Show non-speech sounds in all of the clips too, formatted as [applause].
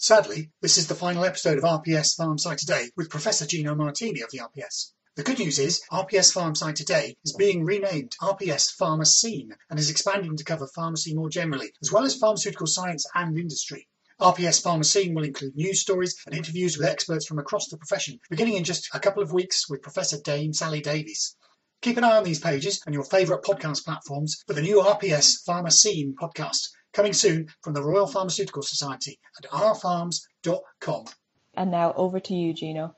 Sadly, this is the final episode of RPS PharmSci Today with Professor Gino Martini of the RPS. The good news is RPS PharmSci Today is being renamed RPS Pharma Scene and is expanding to cover pharmacy more generally, as well as pharmaceutical science and industry. RPS Pharma Scene will include news stories and interviews with experts from across the profession, beginning in just a couple of weeks with Professor Dame Sally Davies. Keep an eye on these pages and your favourite podcast platforms for the new RPS Pharma Scene podcast, coming soon from the Royal Pharmaceutical Society at rpharms.com. And now over to you, Gino.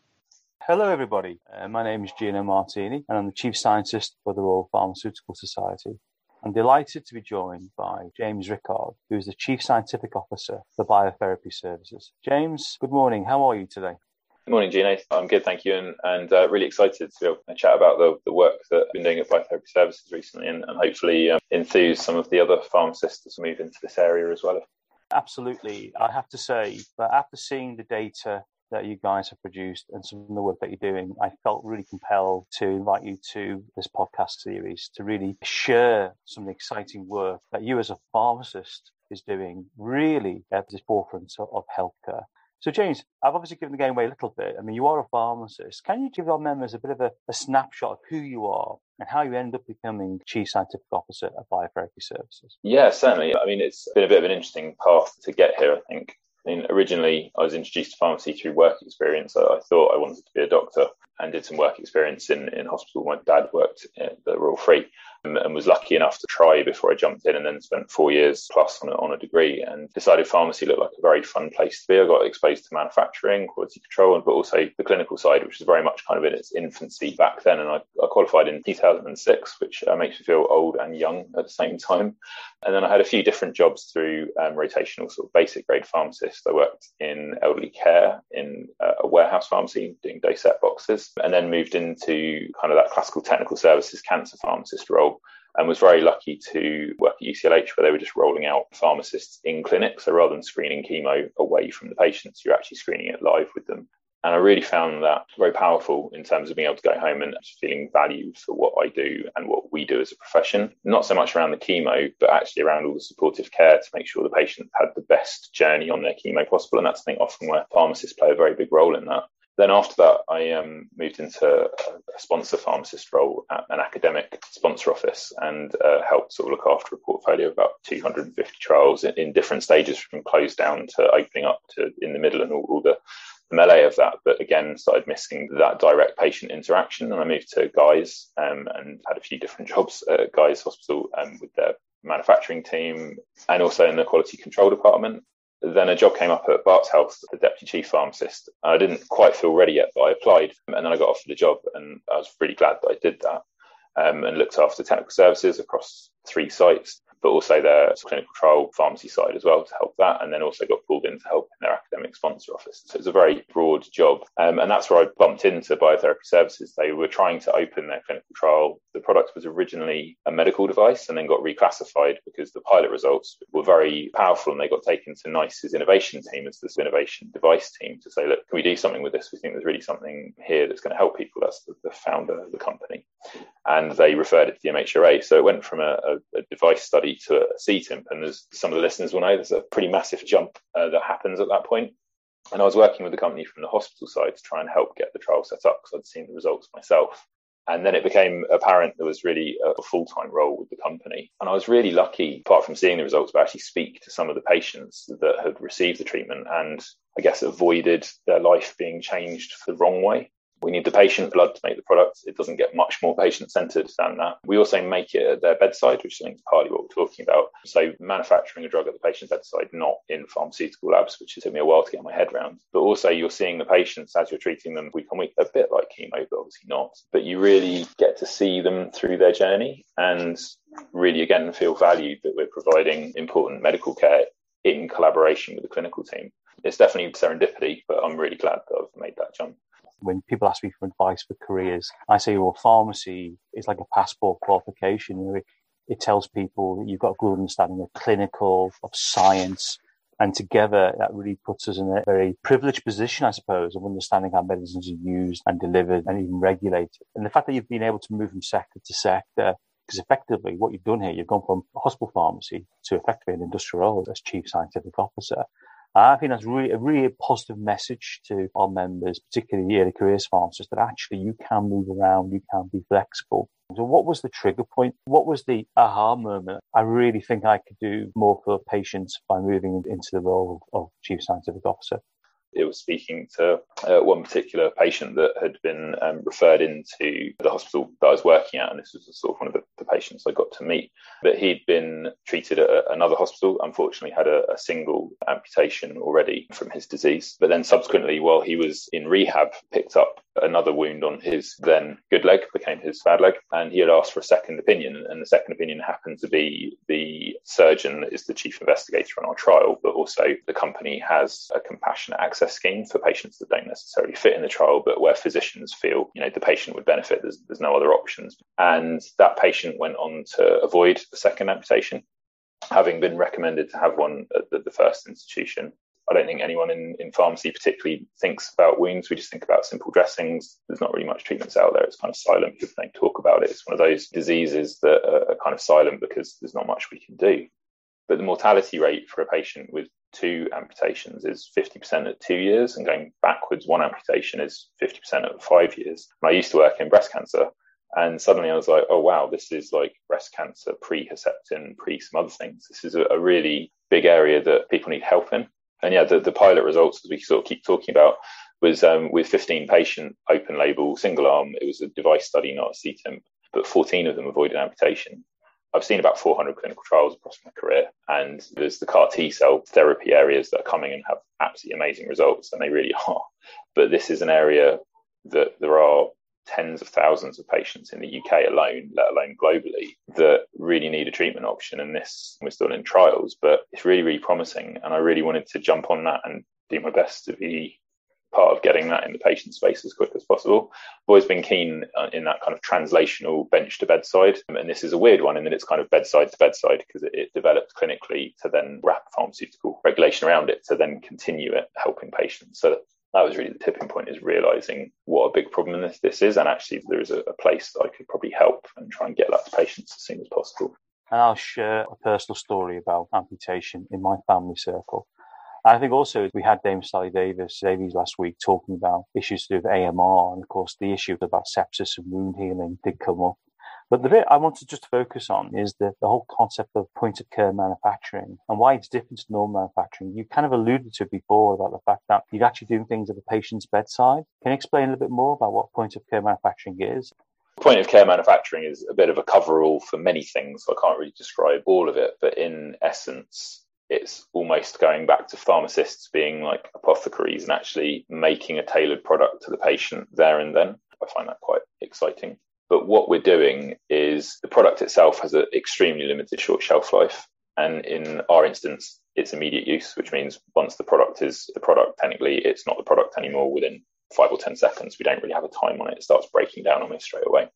Hello, everybody. Uh, my name is Gino Martini, and I'm the Chief Scientist for the Royal Pharmaceutical Society. I'm delighted to be joined by James Rickard, who is the Chief Scientific Officer for Biotherapy Services. James, good morning. How are you today? Good morning, Gino. I'm good, thank you, and, and uh, really excited to be able to chat about the, the work that I've been doing at Biotherapy Services recently and, and hopefully um, enthuse some of the other pharmacists to move into this area as well. Absolutely. I have to say that after seeing the data that you guys have produced and some of the work that you're doing, I felt really compelled to invite you to this podcast series to really share some of the exciting work that you as a pharmacist is doing really at the forefront of healthcare. So, James, I've obviously given the game away a little bit. I mean, you are a pharmacist. Can you give our members a bit of a, a snapshot of who you are and how you end up becoming Chief Scientific Officer at Biotherapy Services? Yeah, certainly. I mean, it's been a bit of an interesting path to get here, I think. I mean, originally, I was introduced to pharmacy through work experience. I, I thought I wanted to be a doctor and did some work experience in, in hospital. My dad worked at the Royal Free and, was lucky enough to try before I jumped in and then spent four years plus on a, on a degree and decided pharmacy looked like a very fun place to be. I got exposed to manufacturing, quality control, but also the clinical side, which was very much kind of in its infancy back then. And I, I qualified in 2006, which uh, makes me feel old and young at the same time. And then I had a few different jobs through um, rotational sort of basic grade pharmacist. I worked in elderly care in uh, a warehouse pharmacy doing day set boxes and then moved into kind of that classical technical services cancer pharmacist role and was very lucky to work at UCLH where they were just rolling out pharmacists in clinics. So rather than screening chemo away from the patients, you're actually screening it live with them. And I really found that very powerful in terms of being able to go home and feeling valued for what I do and what we do as a profession. Not so much around the chemo, but actually around all the supportive care to make sure the patient had the best journey on their chemo possible. And that's, think, often where pharmacists play a very big role in that. Then after that, I um, moved into a sponsor pharmacist role at an academic sponsor office and uh, helped sort of look after a portfolio of about 250 trials in, in, different stages from closed down to opening up to in the middle and all, all the melee of that, but again, started missing that direct patient interaction. And I moved to Guy's um, and had a few different jobs at Guy's Hospital um, with their manufacturing team and also in the quality control department. Then a job came up at Barts Health, the deputy chief pharmacist. I didn't quite feel ready yet, but I applied and then I got offered a job and I was really glad that I did that um, and looked after technical services across three sites but also their clinical trial pharmacy side as well to help that. And then also got pulled in to help in their academic sponsor office. So it's a very broad job. Um, and that's where I bumped into biotherapy services. They were trying to open their clinical trial. The product was originally a medical device and then got reclassified because the pilot results were very powerful and they got taken to NICE's innovation team as this innovation device team to say, look, can we do something with this? We think there's really something here that's going to help people. That's the, the founder of the company. And they referred it to the MHRA. So it went from a, a, a device study to a CTIMP. And as some of the listeners will know, there's a pretty massive jump uh, that happens at that point. And I was working with the company from the hospital side to try and help get the trial set up because I'd seen the results myself. And then it became apparent there was really a full time role with the company. And I was really lucky, apart from seeing the results, to actually speak to some of the patients that had received the treatment and I guess avoided their life being changed the wrong way. We need the patient blood to make the product. It doesn't get much more patient centered than that. We also make it at their bedside, which I think is partly what we're talking about. So manufacturing a drug at the patient's bedside, not in pharmaceutical labs, which took me a while to get my head around. But also you're seeing the patients as you're treating them week on week, a bit like chemo, but obviously not. But you really get to see them through their journey and really again feel valued that we're providing important medical care in collaboration with the clinical team. It's definitely serendipity, but I'm really glad that I've made that jump when people ask me for advice for careers, I say, well, pharmacy is like a passport qualification. It, it tells people that you've got a good understanding of clinical, of science, and together that really puts us in a very privileged position, I suppose, of understanding how medicines are used and delivered and even regulated. And the fact that you've been able to move from sector to sector, because effectively what you've done here, you've gone from hospital pharmacy to effectively an industrial role as chief scientific officer. I think that's really a really positive message to our members, particularly the early careers pharmacists, that actually you can move around, you can be flexible. So, what was the trigger point? What was the aha moment? I really think I could do more for patients by moving into the role of chief scientific officer it was speaking to uh, one particular patient that had been um, referred into the hospital that I was working at, and this was sort of one of the, the patients I got to meet. But he'd been treated at another hospital, unfortunately, had a, a, single amputation already from his disease. But then subsequently, while he was in rehab, picked up another wound on his then good leg, became his bad leg, and he had asked for a second opinion. And the second opinion happened to be the surgeon that is the chief investigator on our trial, but also the company has a compassionate access scheme for patients that don't necessarily fit in the trial, but where physicians feel you know the patient would benefit. There's, there's no other options, and that patient went on to avoid the second amputation having been recommended to have one at the, the, first institution. I don't think anyone in, in pharmacy particularly thinks about wounds. We just think about simple dressings. There's not really much treatments out there. It's kind of silent. People don't talk about it. It's one of those diseases that are kind of silent because there's not much we can do. But the mortality rate for a patient with two amputations is 50% at two years, and going backwards, one amputation is 50% at five years. And I used to work in breast cancer, and suddenly I was like, oh, wow, this is like breast cancer, pre Herceptin, pre some other things. This is a, a really big area that people need help in. And yeah, the, the pilot results, as we sort of keep talking about, was um, with 15 patient open label single arm. It was a device study, not a CTIMP, but 14 of them avoided amputation. I've seen about 400 clinical trials across my career, and there's the CAR T cell therapy areas that are coming and have absolutely amazing results, and they really [laughs] are. But this is an area that there are tens of thousands of patients in the UK alone, let alone globally, that really need a treatment option. And this we're still in trials, but it's really, really promising. And I really wanted to jump on that and do my best to be part of getting that in the patient space as quick as possible. I've always been keen uh, in that kind of translational bench to bedside. And this is a weird one in that it's kind of bedside to bedside because it, it developed clinically to then wrap pharmaceutical regulation around it to then continue it helping patients. So that was really the tipping point is realizing what a big problem this, this is and actually there is a, a place that I could probably help and try and get that to patients as soon as possible. And I'll share a personal story about amputation in my family circle. I think also we had Dame Sally Davis Davies last week talking about issues to do with AMR, and of course the issue about sepsis and wound healing did come up. But the bit I want to just focus on is the, the whole concept of point of care manufacturing and why it's different to normal manufacturing. You kind of alluded to before about the fact that you're actually doing things at the patient's bedside. Can you explain a little bit more about what point of care manufacturing is? Point of care manufacturing is a bit of a coverall for many things. So I can't really describe all of it, but in essence, it's almost going back to pharmacists being like apothecaries and actually making a tailored product to the patient there and then. I find that quite exciting. But what we're doing is the product itself has an extremely limited short shelf life. And in our instance, it's immediate use, which means once the product is the product, technically it's not the product anymore within five or 10 seconds. We don't really have a time on it. It starts breaking down almost straight away.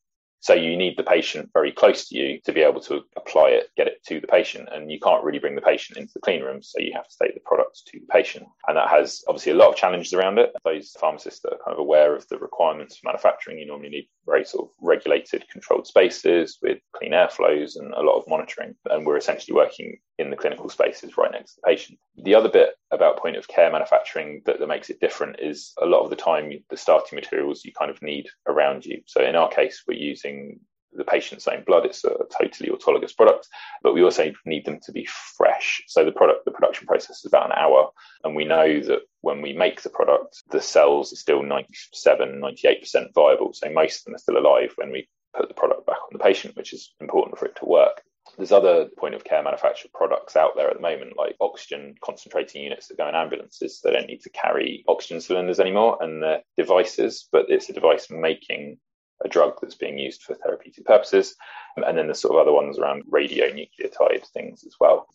So you need the patient very close to you to be able to apply it, get it to the patient. And you can't really bring the patient into the clean room. So you have to take the product to the patient. And that has obviously a lot of challenges around it. Those pharmacists that are kind of aware of the requirements for manufacturing, you normally need very sort of regulated, controlled spaces with clean air flows and a lot of monitoring. And we're essentially working in the clinical spaces right next to the patient. The other bit about point of care manufacturing that, that makes it different is a lot of the time the starting materials you kind of need around you. So in our case, we're using the patient's own blood. It's a totally autologous product, but we also need them to be fresh. So the product, the production process is about an hour. And we know that when we make the product, the cells are still 97, 98% viable. So most of them are still alive when we put the product back on the patient, which is important for it to work. There's other point of care manufactured products out there at the moment, like oxygen concentrating units that go in ambulances. They don't need to carry oxygen cylinders anymore and they're devices, but it's a device making a drug that's being used for therapeutic purposes. And then there's sort of other ones around radionuclide things as well.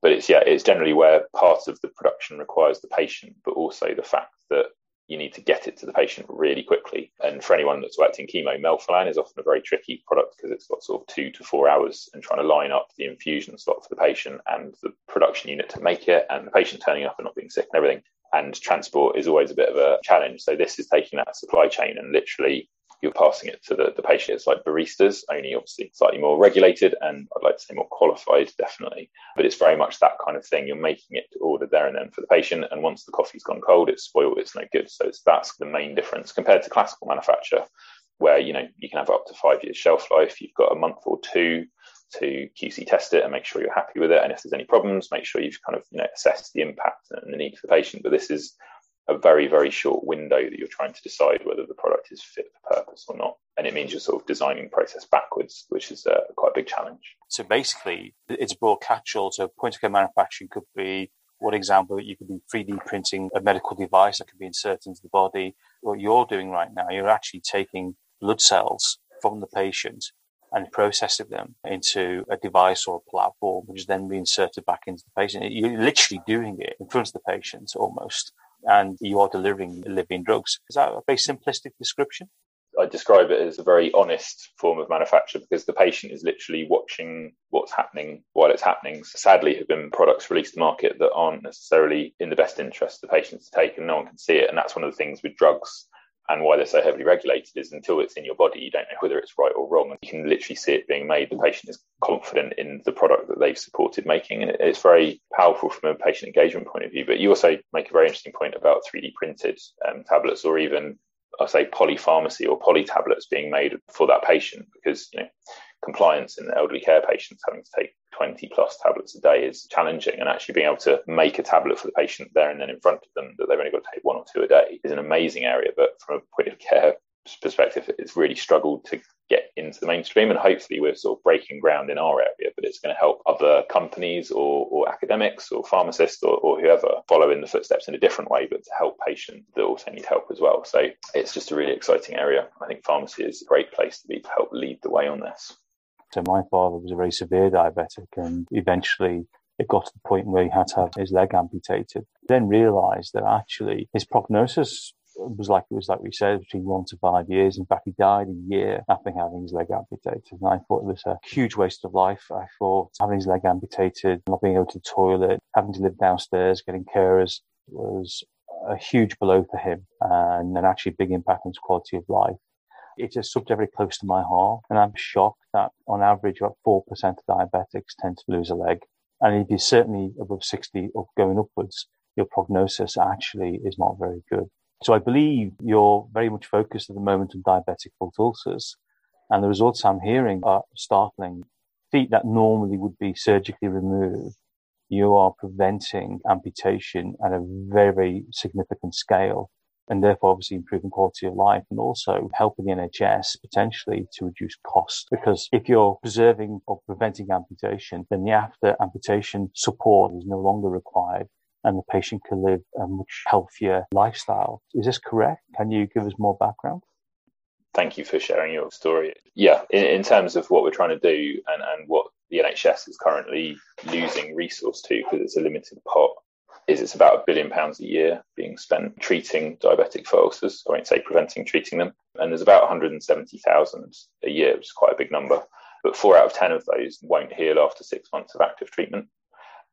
But it's yeah, it's generally where part of the production requires the patient, but also the fact that you need to get it to the patient really quickly. And for anyone that's worked in chemo, melphalan is often a very tricky product because it's got sort of two to four hours and trying to line up the infusion slot for the patient and the production unit to make it and the patient turning up and not being sick and everything. And transport is always a bit of a challenge. So this is taking that supply chain and literally you're passing it to the, the patient. It's like baristas, only obviously slightly more regulated and I'd like to say more qualified, definitely. But it's very much that kind of thing. You're making it to order there and then for the patient. And once the coffee's gone cold, it's spoiled, it's no good. So that's the main difference compared to classical manufacture, where you know you can have up to five years shelf life. You've got a month or two to QC test it and make sure you're happy with it. And if there's any problems, make sure you've kind of you know assessed the impact and the need for the patient. But this is a very, very short window that you're trying to decide whether the product is fit for purpose or not. And it means you're sort of designing process backwards, which is a, quite a big challenge. So basically, it's a broad catch-all. So point of care manufacturing could be one example you could be 3D printing a medical device that could be inserted into the body. What you're doing right now, you're actually taking blood cells from the patient and processing them into a device or a platform, which is then reinserted back into the patient. You're literally doing it in front of the patient almost and you are delivering living drugs. Is that a very simplistic description? I describe it as a very honest form of manufacture because the patient is literally watching what's happening while it's happening. So sadly, have been products released to market that aren't necessarily in the best interest of the patients to take, and no one can see it. And that's one of the things with drugs and why they're so heavily regulated is until it's in your body, you don't know whether it's right or wrong. And you can literally see it being made. The patient is confident in the product that they've supported making. And it's very powerful from a patient engagement point of view. But you also make a very interesting point about 3D printed um, tablets or even I say polypharmacy or poly tablets being made for that patient because you know compliance in elderly care patients having to take 20 plus tablets a day is challenging and actually being able to make a tablet for the patient there and then in front of them that they've only got to take one or two a day is an amazing area but from a point of care perspective it's really struggled to get into the mainstream and hopefully we're sort of breaking ground in our area but it's going to help other companies or, or academics or pharmacists or, or, whoever follow in the footsteps in a different way but to help patients that also need help as well. So it's just a really exciting area. I think pharmacy is a great place to be to help lead the way on this so my father was a very severe diabetic and eventually it got to the point where he had to have his leg amputated. Then realized that actually his prognosis was like it was like we said between one to five years. In fact, he died a year after having his leg amputated. And I thought it was a huge waste of life. I thought having his leg amputated, not being able to toilet, having to live downstairs, getting carers was a huge blow for him and an actually big impact on his quality of life. It's a subject very close to my heart, and I'm shocked that on average about four percent of diabetics tend to lose a leg, and if you're certainly above sixty or going upwards, your prognosis actually is not very good. So I believe you're very much focused at the moment on diabetic foot ulcers, and the results I'm hearing are startling. Feet that normally would be surgically removed, you are preventing amputation at a very, very significant scale and therefore obviously improving quality of life and also helping the NHS potentially to reduce costs. Because if you're preserving or preventing amputation, then the after amputation support is no longer required and the patient can live a much healthier lifestyle. Is this correct? Can you give us more background? Thank you for sharing your story. Yeah, in, in terms of what we're trying to do and, and what the NHS is currently losing resource to because it's a limited pot is it's about a billion pounds a year being spent treating diabetic foot ulcers. I won't say preventing, treating them. And there's about 170,000 a year, which is quite a big number. But four out of 10 of those won't heal after six months of active treatment.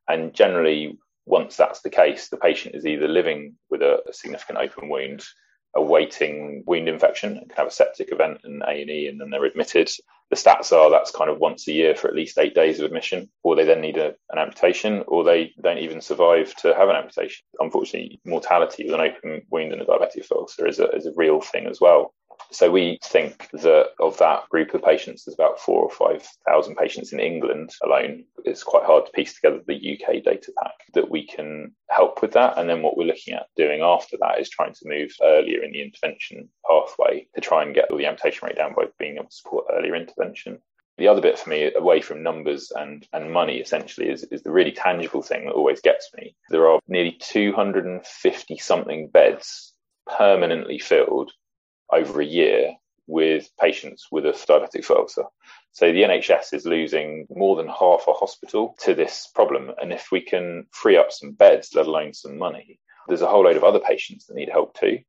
And generally, once that's the case, the patient is either living with a, a significant open wound, awaiting wound infection, and can have a septic event and A&E, and then they're admitted, the stats are that's kind of once a year for at least eight days of admission, or they then need a, an amputation, or they don't even survive to have an amputation. Unfortunately, mortality with an open wound and a diabetic ulcer is a, is a real thing as well. So we think that of that group of patients, there's about four or five thousand patients in England alone. It's quite hard to piece together the UK data pack that we can help with that. And then what we're looking at doing after that is trying to move earlier in the intervention pathway to try and get the amputation rate down by being able to support earlier intervention. The other bit for me, away from numbers and, and money, essentially, is, is the really tangible thing that always gets me. There are nearly 250 something beds permanently filled over a year with patients with a diabetic foot ulcer. So the NHS is losing more than half a hospital to this problem. And if we can free up some beds, let alone some money, there's a whole load of other patients that need help too.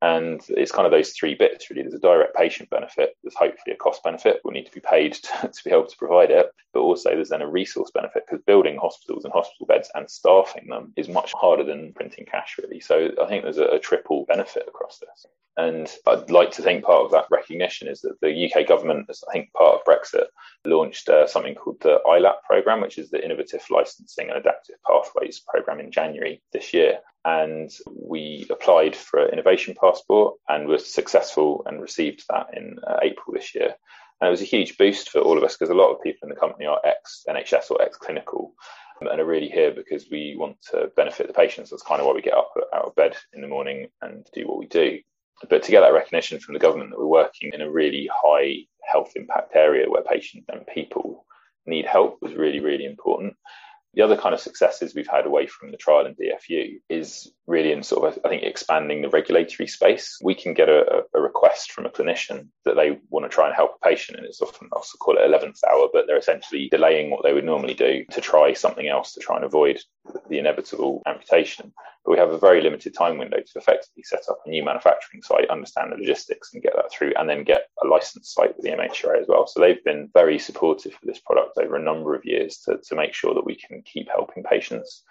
And it's kind of those three bits really. There's a direct patient benefit. There's hopefully a cost benefit. We'll need to be paid [laughs] to, to be able to provide it. But also there's then a resource benefit because building hospitals and hospital beds and staffing them is much harder than printing cash really. So I think there's a, a triple benefit across this. And I'd like to think part of that recognition is that the UK government, as I think part of Brexit, launched uh, something called the ILAP program, which is the Innovative Licensing and Adaptive Pathways program in January this year. And we applied for an innovation passport and were successful and received that in uh, April this year. And it was a huge boost for all of us because a lot of people in the company are ex NHS or ex clinical and are really here because we want to benefit the patients. That's kind of why we get up out of bed in the morning and do what we do. But to get that recognition from the government that we're working in a really high health impact area where patients and people need help was really, really important. The other kind of successes we've had away from the trial in DFU is really in sort of, I think, expanding the regulatory space. We can get a, a request from a clinician that they want to try and help a patient, and it's often I also call it 11th hour, but they're essentially delaying what they would normally do to try something else to try and avoid the inevitable amputation. But we have a very limited time window to effectively set up a new manufacturing site, understand the logistics, and get that through, and then get a licensed site with the MHRA as well. So they've been very supportive for this product over a number of years to, to make sure that we can keep helping patients.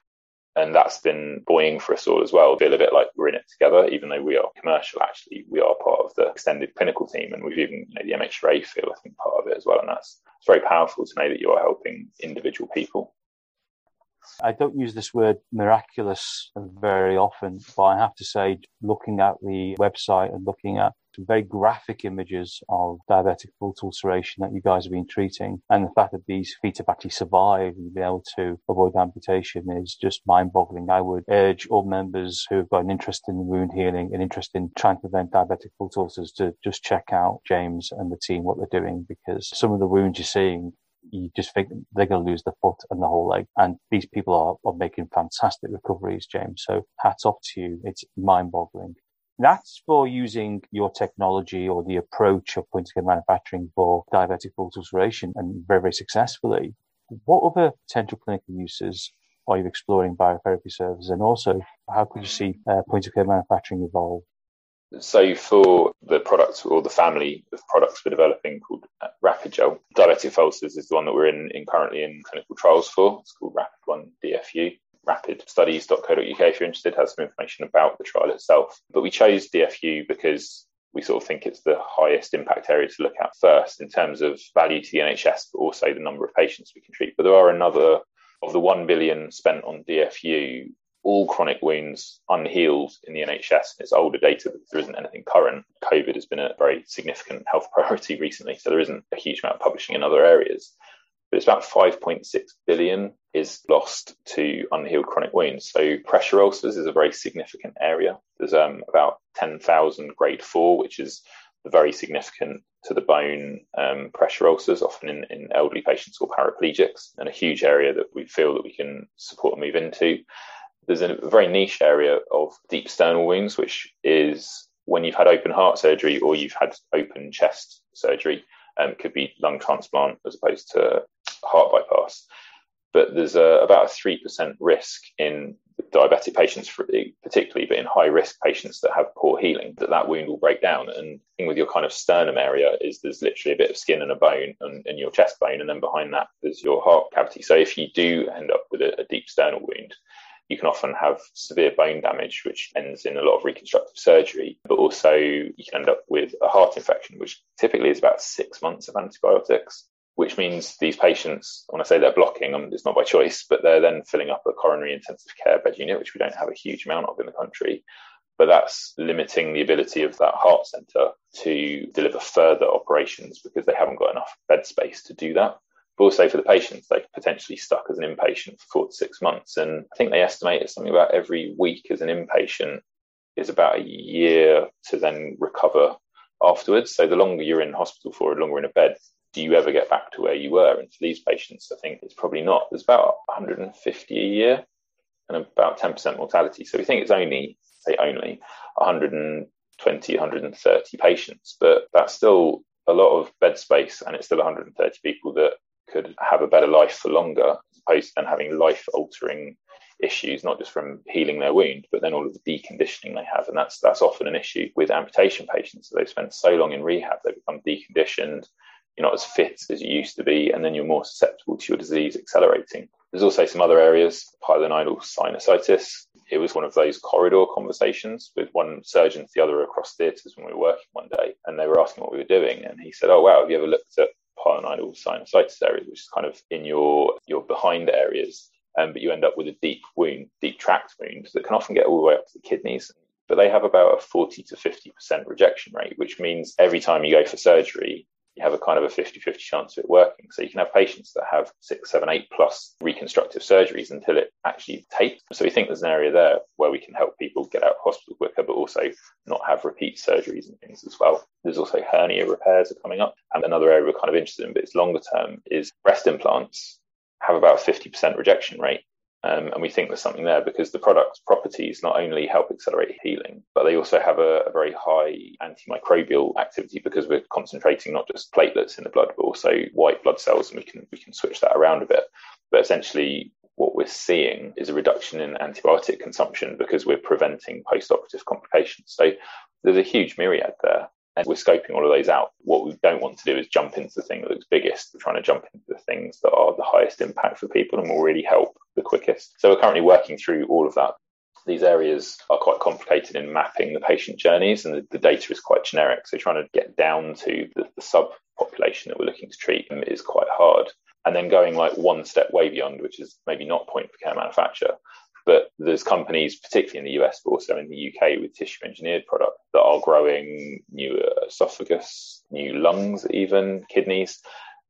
And that's been buoying for us all as well. Feel a bit like we're in it together, even though we are commercial. Actually, we are part of the extended clinical team, and we've even you know, the MHRA feel I think part of it as well. And that's it's very powerful to know that you are helping individual people. I don't use this word miraculous very often, but I have to say, looking at the website and looking at some very graphic images of diabetic foot ulceration that you guys have been treating, and the fact that these feet have actually survived and be able to avoid amputation is just mind boggling. I would urge all members who have got an interest in wound healing, and interest in trying to prevent diabetic foot ulcers to just check out James and the team, what they're doing, because some of the wounds you're seeing you just think they're going to lose the foot and the whole leg. And these people are, are making fantastic recoveries, James. So hats off to you. It's mind boggling. That's for using your technology or the approach of point of care manufacturing for diabetic foot ulceration and very, very successfully. What other potential clinical uses are you exploring biotherapy services? And also, how could you see uh, point of care manufacturing evolve? So for the product or the family of products we're developing called uh, Rapid Gel, diabetic ulcers is the one that we're in, in currently in clinical trials for. It's called Rapid One DFU. Rapidstudies.co.uk if you're interested has some information about the trial itself. But we chose DFU because we sort of think it's the highest impact area to look at first in terms of value to the NHS, but also the number of patients we can treat. But there are another of the 1 billion spent on DFU, all chronic wounds unhealed in the NHS. It's older data because there isn't anything current. COVID has been a very significant health [laughs] priority recently, so there isn't a huge amount of publishing in other areas. But it's about 5.6 billion is lost to unhealed chronic wounds. So pressure ulcers is a very significant area. There's um, about 10,000 grade four, which is very significant to the bone um, pressure ulcers, often in, in elderly patients or paraplegics, and a huge area that we feel that we can support and move into there's a very niche area of deep sternal wounds, which is when you've had open heart surgery or you've had open chest surgery. Um, could be lung transplant as opposed to heart bypass. But there's a, about a 3% risk in diabetic patients, particularly, but in high risk patients that have poor healing, that that wound will break down. And thing with your kind of sternum area is there's literally a bit of skin and a bone and, and your chest bone, and then behind that there's your heart cavity. So if you do end up with a, a deep sternal wound, you can often have severe bone damage, which ends in a lot of reconstructive surgery, but also you can end up with a heart infection, which typically is about six months of antibiotics. Which means these patients, when I say they're blocking, um, it's not by choice, but they're then filling up a coronary intensive care bed unit, which we don't have a huge amount of in the country but that's limiting the ability of that heart centre to deliver further operations because they haven't got enough bed space to do that. But also for the patients, they're potentially stuck as an inpatient for four to six months. And I think they estimate it's something about every week as an inpatient is about a year to then recover afterwards. So the longer you're in hospital for, the longer in a bed, do you ever get back to where you were? And for these patients, I think it's probably not. There's about 150 a year and about 10% mortality. So we think it's only, say only, 120, 130 patients, but that's still a lot of bed space and it's still 130 people that could have a better life for longer, as opposed to then having life altering issues, not just from healing their wound, but then all of the deconditioning they have. And that's that's often an issue with amputation patients. They've spent so long in rehab, they become deconditioned, you're not as fit as you used to be, and then you're more susceptible to your disease accelerating. There's also some other areas, pilonidal sinusitis, it was one of those corridor conversations with one surgeon to the other across theatres when we were working one day, and they were asking what we were doing, and he said, "Oh wow, have you ever looked at pilonidal sinusitis areas, which is kind of in your your behind areas?" Um, but you end up with a deep wound, deep tract wound that can often get all the way up to the kidneys. But they have about a 40 to 50% rejection rate, which means every time you go for surgery, you have a kind of a 50 50 chance of it working. So you can have patients that have six, seven, eight plus reconstructive surgeries until it actually takes. So we think there's an area there where we can help people get out of hospital quicker, but also not have repeat surgeries and things as well. There's also hernia repairs are coming up. And another area we're kind of interested in, but it's longer term, is breast implants have about a 50% rejection rate. Um, and we think there's something there because the product's properties not only help accelerate healing, but they also have a, a, very high antimicrobial activity because we're concentrating not just platelets in the blood, but also white blood cells, and we can we can switch that around a bit. But essentially, what we're seeing is a reduction in antibiotic consumption because we're preventing post-operative complications. So there's a huge myriad there and we're scoping all of those out. What we don't want to do is jump into the thing that looks biggest. We're trying to jump into the things that are the highest impact for people and will really help the quickest. So we're currently working through all of that. These areas are quite complicated in mapping the patient journeys, and the, the data is quite generic. So trying to get down to the, the subpopulation that we're looking to treat is quite hard. And then going like one step way beyond, which is maybe not point for care manufacture, but there's companies, particularly in the US, but also in the UK, with tissue engineered products that are growing new esophagus, new lungs, even kidneys.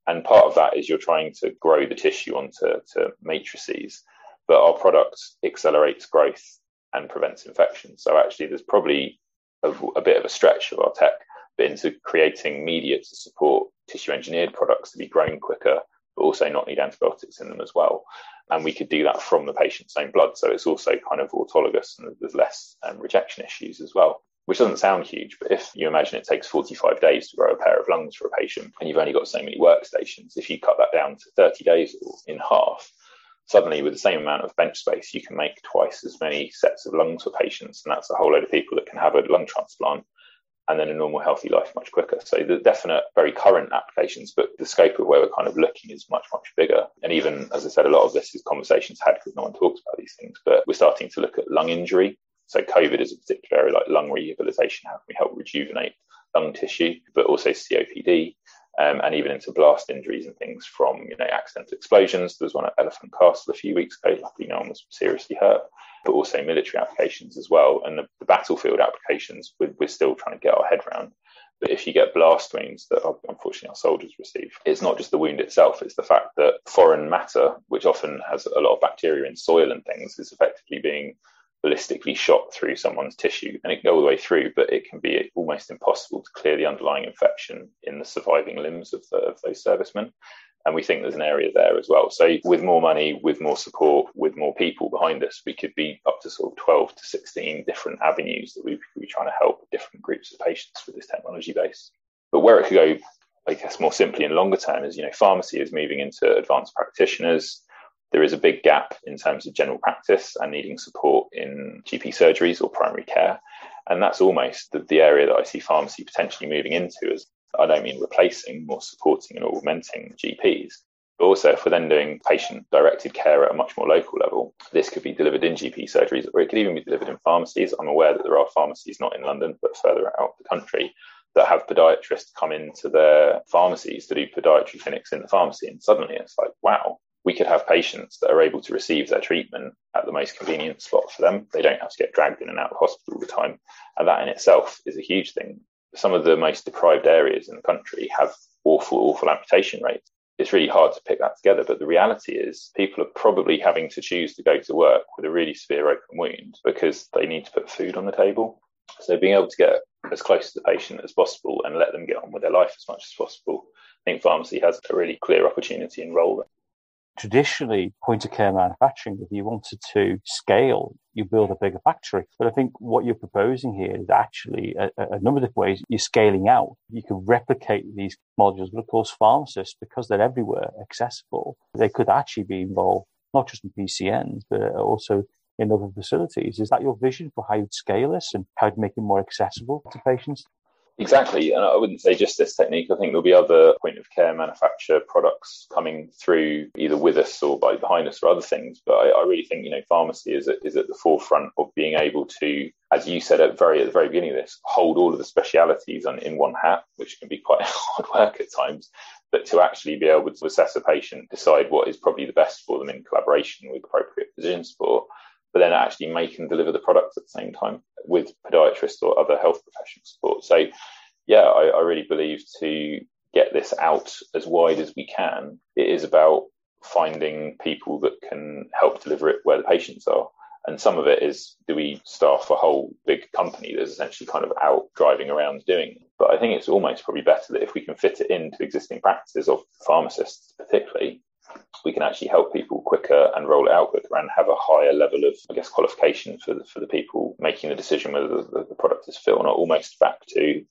And part of that is you're trying to grow the tissue onto to matrices, but our product accelerates growth and prevents infection. So actually, there's probably a, a bit of a stretch of our tech but into creating media to support tissue engineered products to be grown quicker, but also not need antibiotics in them as well and we could do that from the patient's own blood. So it's also kind of autologous and there's less um, rejection issues as well, which doesn't sound huge, but if you imagine it takes 45 days to grow a pair of lungs for a patient and you've only got so many workstations, if you cut that down to 30 days or in half, suddenly with the same amount of bench space, you can make twice as many sets of lungs for patients. And that's a whole load of people that can have a lung transplant and then a normal healthy life much quicker. So the definite, very current applications, but the scope of where we're kind of looking is much, much bigger. And even, as I said, a lot of this is conversations had because no one talks about these things, but we're starting to look at lung injury. So COVID is a particular area like lung rehabilitation. How can we help rejuvenate lung tissue, but also COPD? Um, and even into blast injuries and things from you know accidental explosions. There was one at Elephant Castle a few weeks ago. Luckily, no one was seriously hurt but also military applications as well. And the, the battlefield applications, we're, we're, still trying to get our head around. But if you get blast wounds that unfortunately our soldiers receive, it's not just the wound itself, it's the fact that foreign matter, which often has a lot of bacteria in soil and things, is effectively being ballistically shot through someone's tissue and it can go all the way through, but it can be almost impossible to clear the underlying infection in the surviving limbs of, the, of those servicemen. And we think there's an area there as well. So with more money, with more support, with more people behind us, we could be up to sort of 12 to 16 different avenues that we could be trying to help different groups of patients with this technology base. But where it could go, I guess more simply and longer term is, you know, pharmacy is moving into advanced practitioners. There is a big gap in terms of general practice and needing support in GP surgeries or primary care. And that's almost the, the area that I see pharmacy potentially moving into as I don't mean replacing, more supporting and augmenting GPs. But also, if we're then doing patient directed care at a much more local level, this could be delivered in GP surgeries or it could even be delivered in pharmacies. I'm aware that there are pharmacies not in London, but further out the country that have podiatrists come into their pharmacies to do podiatry clinics in the pharmacy. And suddenly it's like, wow, we could have patients that are able to receive their treatment at the most convenient spot for them. They don't have to get dragged in and out of hospital all the time. And that in itself is a huge thing some of the most deprived areas in the country have awful, awful amputation rates. It's really hard to pick that together, but the reality is people are probably having to choose to go to work with a really severe open wound because they need to put food on the table. So being able to get as close to the patient as possible and let them get on with their life as much as possible, I think pharmacy has a really clear opportunity and role traditionally point of care manufacturing, if you wanted to scale, you build a bigger factory. But I think what you're proposing here is actually a, a, number of different ways you're scaling out. You can replicate these modules, but of course, pharmacists, because they're everywhere accessible, they could actually be involved not just in PCNs, but also in other facilities. Is that your vision for how you'd scale this and how you'd make it more accessible to patients? Exactly, and I wouldn't say just this technique. I think there'll be other point of care manufacturer products coming through either with us or by behind us or other things. But I, I really think you know pharmacy is at, is at the forefront of being able to, as you said at very at the very beginning of this, hold all of the specialities on, in one hat, which can be quite [laughs] hard work at times. But to actually be able to assess a patient, decide what is probably the best for them in collaboration with appropriate physician support, but then actually make and deliver the product at the same time with podiatrists or other health professional support. So, yeah, I, I really believe to get this out as wide as we can, it is about finding people that can help deliver it where the patients are. And some of it is do we staff a whole big company that's essentially kind of out driving around doing it? But I think it's almost probably better that if we can fit it into existing practices of pharmacists, particularly, we can actually help people quicker and roll it out quicker and have a higher level of, I guess, qualification for the, for the people making the decision whether the, the product is fit or not. Almost back to,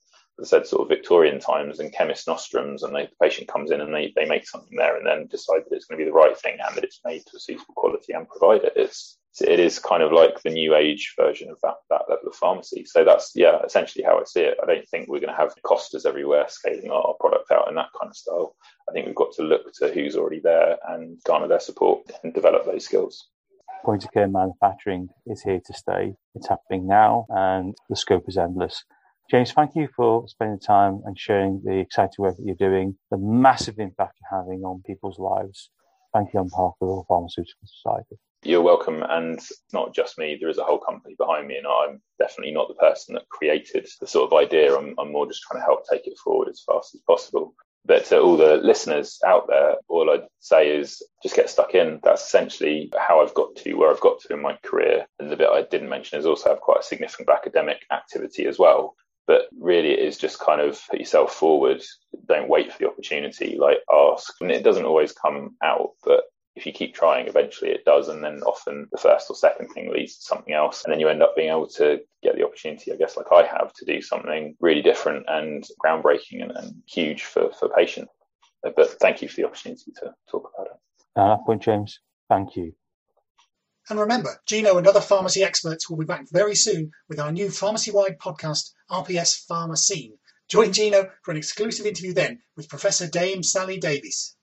said, sort of Victorian times and chemist nostrums, and they, the patient comes in and they, they make something there and then decide that it's going to be the right thing and that it's made to a suitable quality and provide it. It's it is kind of like the new age version of that that level of pharmacy. So that's yeah, essentially how I see it. I don't think we're going to have costas everywhere scaling our product out in that kind of style. I think we've got to look to who's already there and garner their support and develop those skills. Point of care manufacturing is here to stay. It's happening now, and the scope is endless. James, thank you for spending time and sharing the exciting work that you're doing, the massive impact you're having on people's lives. Thank you on behalf of the Pharmaceutical Society you're welcome. And not just me, there is a whole company behind me, and I'm definitely not the person that created the sort of idea. I'm, I'm more just trying to help take it forward as fast as possible. But to all the listeners out there, all I'd say is just get stuck in. That's essentially how I've got to where I've got to in my career. And the bit I didn't mention is also have quite a significant academic activity as well. But really, it is just kind of put yourself forward. Don't wait for the opportunity. Like ask, and it doesn't always come out, but if you keep trying, eventually it does. And then often the first or second thing leads to something else. And then you end up being able to get the opportunity, I guess, like I have, to do something really different and groundbreaking and, and huge for, for patients. But thank you for the opportunity to talk about it. At that point, James, thank you. And remember, Gino and other pharmacy experts will be back very soon with our new pharmacy wide podcast, RPS Pharma Scene. Join Gino for an exclusive interview then with Professor Dame Sally Davies.